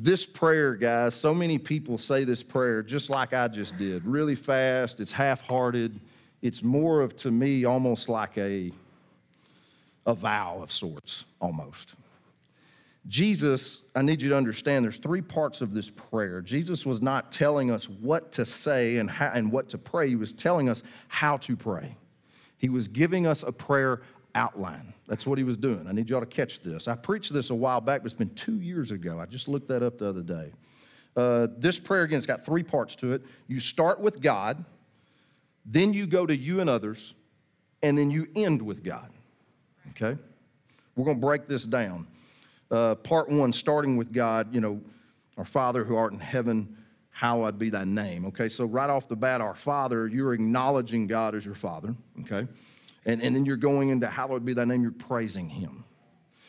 this prayer, guys, so many people say this prayer just like I just did, really fast. It's half hearted. It's more of, to me, almost like a, a vow of sorts, almost. Jesus, I need you to understand there's three parts of this prayer. Jesus was not telling us what to say and, how, and what to pray, he was telling us how to pray. He was giving us a prayer outline. That's what he was doing. I need y'all to catch this. I preached this a while back, but it's been two years ago. I just looked that up the other day. Uh, this prayer, again, it's got three parts to it. You start with God, then you go to you and others, and then you end with God. Okay? We're going to break this down. Uh, part one, starting with God, you know, our Father who art in heaven, hallowed be thy name. Okay, so right off the bat, our Father, you're acknowledging God as your Father. Okay? And, and then you're going into hallowed be thy name, you're praising him.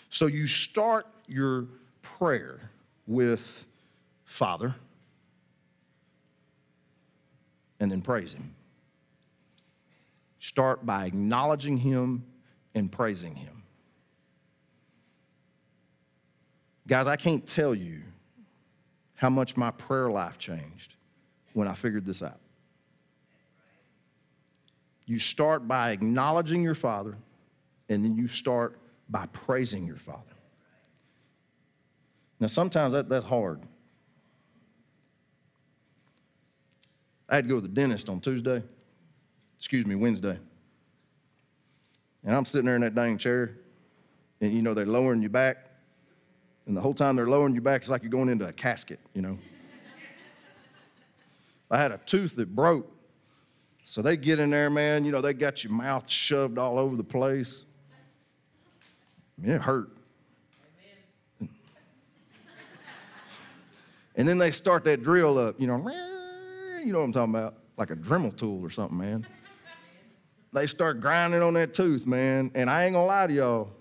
So you start your prayer with Father and then praise him. Start by acknowledging him and praising him. Guys, I can't tell you how much my prayer life changed when I figured this out. You start by acknowledging your Father, and then you start by praising your Father. Now, sometimes that, that's hard. I had to go to the dentist on Tuesday, excuse me, Wednesday. And I'm sitting there in that dang chair, and you know, they're lowering you back. And the whole time they're lowering you back, it's like you're going into a casket, you know. I had a tooth that broke so they get in there, man, you know, they got your mouth shoved all over the place. it hurt. Amen. And then they start that drill up, you know, you know what I'm talking about, like a Dremel tool or something, man. They start grinding on that tooth, man. And I ain't gonna lie to y'all,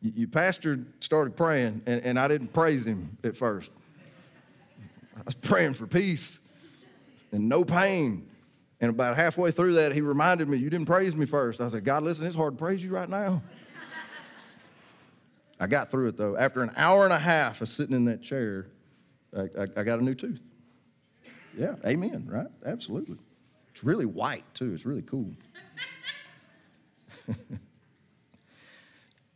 your pastor started praying, and, and I didn't praise him at first. I was praying for peace and no pain. And about halfway through that, he reminded me, You didn't praise me first. I said, God, listen, it's hard to praise you right now. I got through it though. After an hour and a half of sitting in that chair, I, I, I got a new tooth. Yeah, amen, right? Absolutely. It's really white too. It's really cool.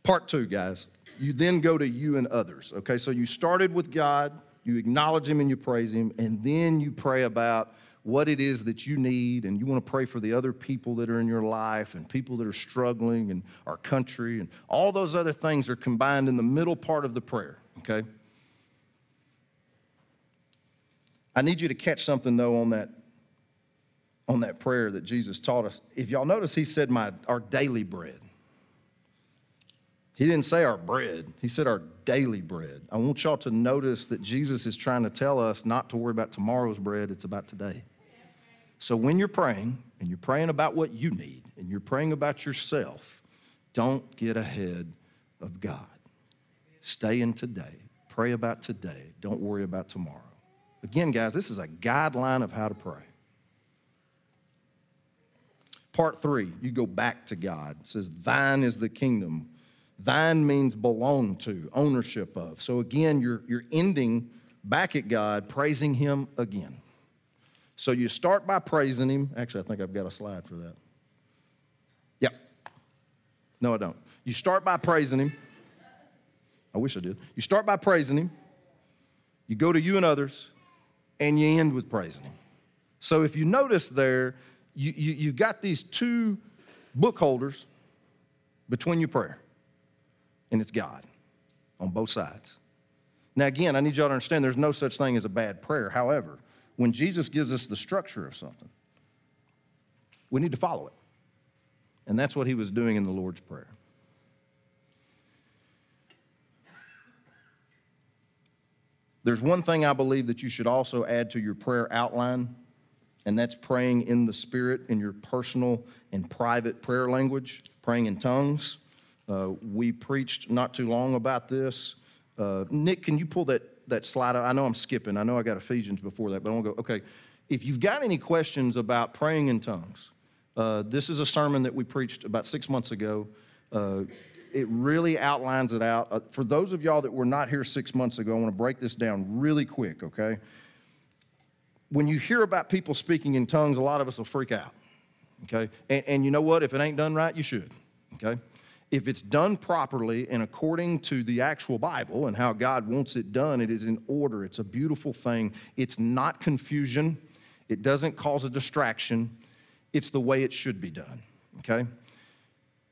Part two, guys. You then go to you and others. Okay, so you started with God, you acknowledge Him and you praise Him, and then you pray about what it is that you need, and you want to pray for the other people that are in your life and people that are struggling and our country, and all those other things are combined in the middle part of the prayer, okay? I need you to catch something though on that on that prayer that Jesus taught us. If y'all notice, he said, My our daily bread. He didn't say our bread, he said our daily bread. I want y'all to notice that Jesus is trying to tell us not to worry about tomorrow's bread, it's about today. So when you're praying and you're praying about what you need and you're praying about yourself, don't get ahead of God. Stay in today. Pray about today. Don't worry about tomorrow. Again, guys, this is a guideline of how to pray. Part three, you go back to God. It says, Thine is the kingdom. Thine means belong to, ownership of. So again, you're, you're ending back at God, praising Him again. So you start by praising Him. Actually, I think I've got a slide for that. Yep. No, I don't. You start by praising Him. I wish I did. You start by praising Him. You go to you and others, and you end with praising Him. So if you notice there, you, you, you've got these two book holders between your prayer, and it's God on both sides. Now, again, I need y'all to understand there's no such thing as a bad prayer. However, when Jesus gives us the structure of something, we need to follow it. And that's what he was doing in the Lord's Prayer. There's one thing I believe that you should also add to your prayer outline, and that's praying in the Spirit in your personal and private prayer language, praying in tongues. Uh, we preached not too long about this. Uh, Nick, can you pull that that slide. I know I'm skipping. I know I got Ephesians before that, but I want to go. Okay, if you've got any questions about praying in tongues, uh, this is a sermon that we preached about six months ago. Uh, it really outlines it out. Uh, for those of y'all that were not here six months ago, I want to break this down really quick, okay? When you hear about people speaking in tongues, a lot of us will freak out, okay? And, and you know what? If it ain't done right, you should, okay? If it's done properly and according to the actual Bible and how God wants it done, it is in order. It's a beautiful thing. It's not confusion, it doesn't cause a distraction. It's the way it should be done, okay?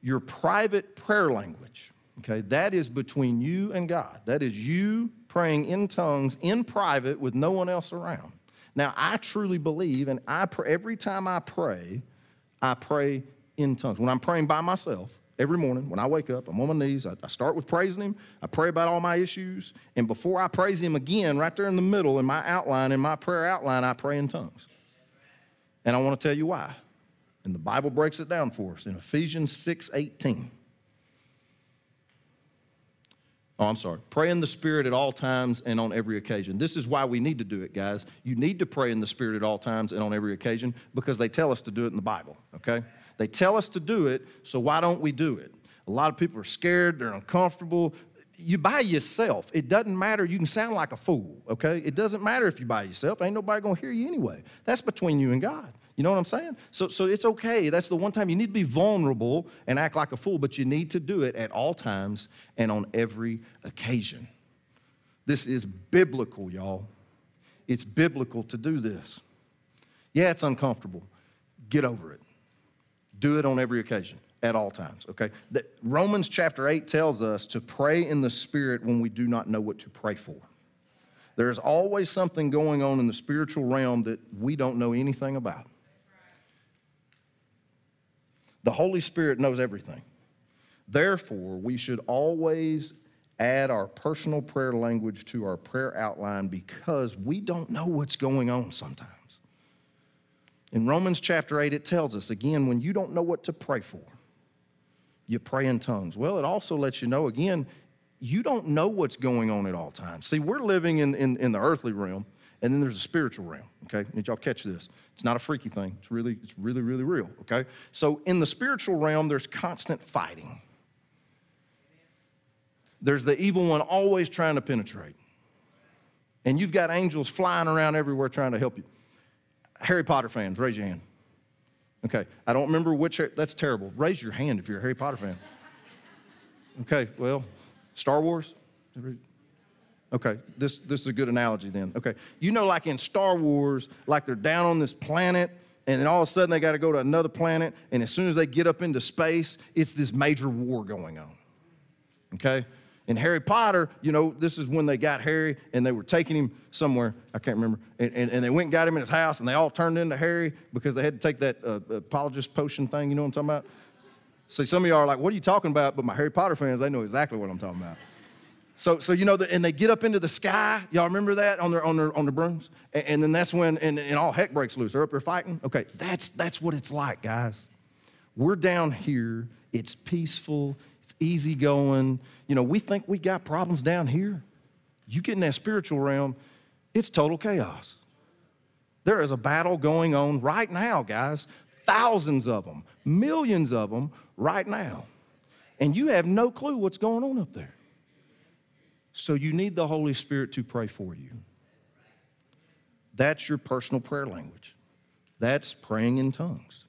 Your private prayer language, okay, that is between you and God. That is you praying in tongues in private with no one else around. Now, I truly believe, and I pray, every time I pray, I pray in tongues. When I'm praying by myself, every morning when I wake up, I'm on my knees. I, I, start with praising Him. I pray about all my issues. And before I praise Him again, right there in the middle, in my outline, in my prayer outline, I pray in tongues. And I want to tell you why. And the Bible breaks it down for us in Ephesians 6 18. Oh, I'm sorry. Pray in the Spirit at all times and on every occasion. This is why we need to do it, guys. You need to pray in the Spirit at all times and on every occasion because they tell us to do it in the Bible, okay? They tell us to do it, so why don't we do it? A lot of people are scared, they're uncomfortable. You by yourself. It doesn't matter. You can sound like a fool, okay? It doesn't matter if you by yourself. Ain't nobody gonna hear you anyway. That's between you and God. You know what I'm saying? So, so it's okay. That's the one time you need to be vulnerable and act like a fool, but you need to do it at all times and on every occasion. This is biblical, y'all. It's biblical to do this. Yeah, it's uncomfortable. Get over it. Do it on every occasion at all times, okay? Romans chapter 8 tells us to pray in the Spirit when we do not know what to pray for. There's always something going on in the spiritual realm that we don't know anything about. The Holy Spirit knows everything. Therefore, we should always add our personal prayer language to our prayer outline because we don't know what's going on sometimes. In Romans chapter 8, it tells us again, when you don't know what to pray for, you pray in tongues. Well, it also lets you know, again, you don't know what's going on at all times. See, we're living in, in, in the earthly realm, and then there's a spiritual realm, okay? Need y'all catch this. It's not a freaky thing. It's really, it's really, really real, okay? So in the spiritual realm, there's constant fighting. There's the evil one always trying to penetrate. And you've got angels flying around everywhere trying to help you. Harry Potter fans, raise your hand. Okay, I don't remember which, that's terrible. Raise your hand if you're a Harry Potter fan. Okay, well, Star Wars? Okay, this, this is a good analogy then. Okay, you know, like in Star Wars, like they're down on this planet, and then all of a sudden they got to go to another planet, and as soon as they get up into space, it's this major war going on. Okay? In Harry Potter, you know, this is when they got Harry and they were taking him somewhere, I can't remember, and, and, and they went and got him in his house and they all turned into Harry because they had to take that uh, Polyjuice potion thing, you know what I'm talking about? See, some of y'all are like, what are you talking about? But my Harry Potter fans, they know exactly what I'm talking about. So, so you know, the, and they get up into the sky. Y'all remember that on their on their on their brooms, and, and then that's when and, and all heck breaks loose. They're up there fighting. Okay, that's that's what it's like, guys. We're down here. It's peaceful. It's easy going. You know, we think we got problems down here. You get in that spiritual realm, it's total chaos. There is a battle going on right now, guys. Thousands of them, millions of them right now. And you have no clue what's going on up there. So you need the Holy Spirit to pray for you. That's your personal prayer language. That's praying in tongues.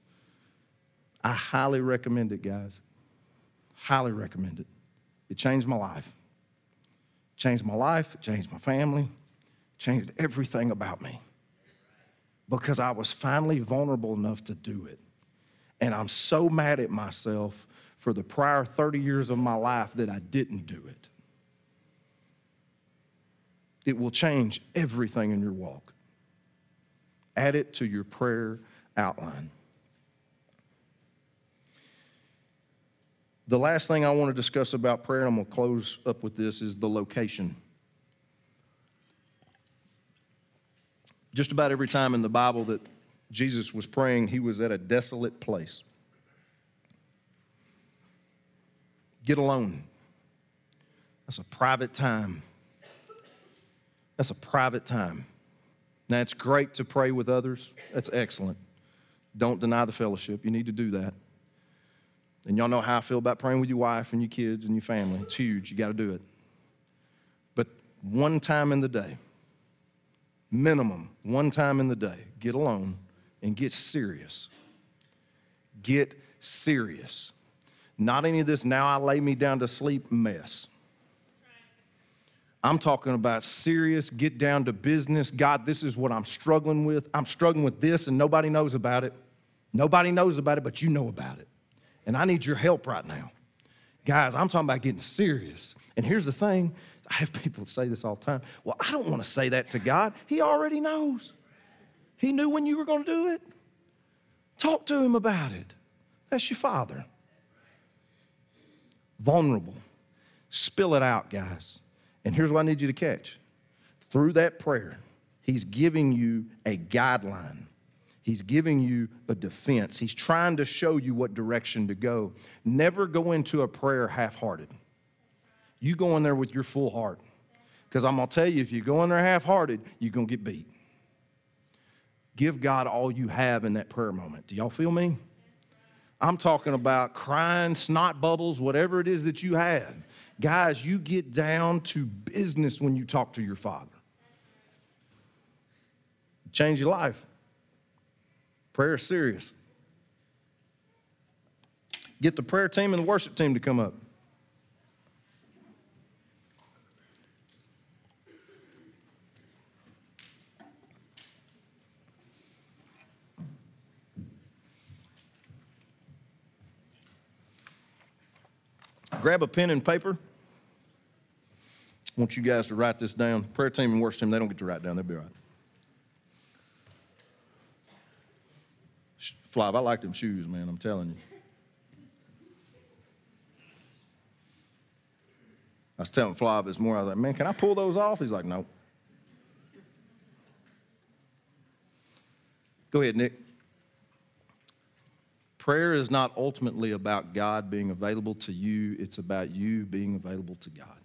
I highly recommend it, guys. Highly recommend it. It changed my life. It changed my life, it changed my family, it changed everything about me. Because I was finally vulnerable enough to do it. And I'm so mad at myself for the prior 30 years of my life that I didn't do it. It will change everything in your walk. Add it to your prayer outline. The last thing I want to discuss about prayer, and I'm going to close up with this, is the location. Just about every time in the Bible that Jesus was praying, he was at a desolate place. Get alone. That's a private time. That's a private time. Now, it's great to pray with others. That's excellent. Don't deny the fellowship. You need to do that. And y'all know how I feel about praying with your wife and your kids and your family. It's huge. You got to do it. But one time in the day, minimum, one time in the day, get alone and get serious. Get serious. Not any of this, now I lay me down to sleep mess. I'm talking about serious, get down to business. God, this is what I'm struggling with. I'm struggling with this, and nobody knows about it. Nobody knows about it, but you know about it. And I need your help right now. Guys, I'm talking about getting serious. And here's the thing I have people say this all the time. Well, I don't want to say that to God. He already knows. He knew when you were going to do it. Talk to him about it. That's your father. Vulnerable. Spill it out, guys. And here's what I need you to catch through that prayer, he's giving you a guideline. He's giving you a defense. He's trying to show you what direction to go. Never go into a prayer half hearted. You go in there with your full heart. Because I'm going to tell you, if you go in there half hearted, you're going to get beat. Give God all you have in that prayer moment. Do y'all feel me? I'm talking about crying, snot bubbles, whatever it is that you have. Guys, you get down to business when you talk to your father. Change your life. Prayer is serious. Get the prayer team and the worship team to come up. Grab a pen and paper. I want you guys to write this down. Prayer team and worship team, they don't get to write down, they'll be all right. Flav, I like them shoes, man, I'm telling you. I was telling Flav this morning, I was like, man, can I pull those off? He's like, no. Go ahead, Nick. Prayer is not ultimately about God being available to you, it's about you being available to God.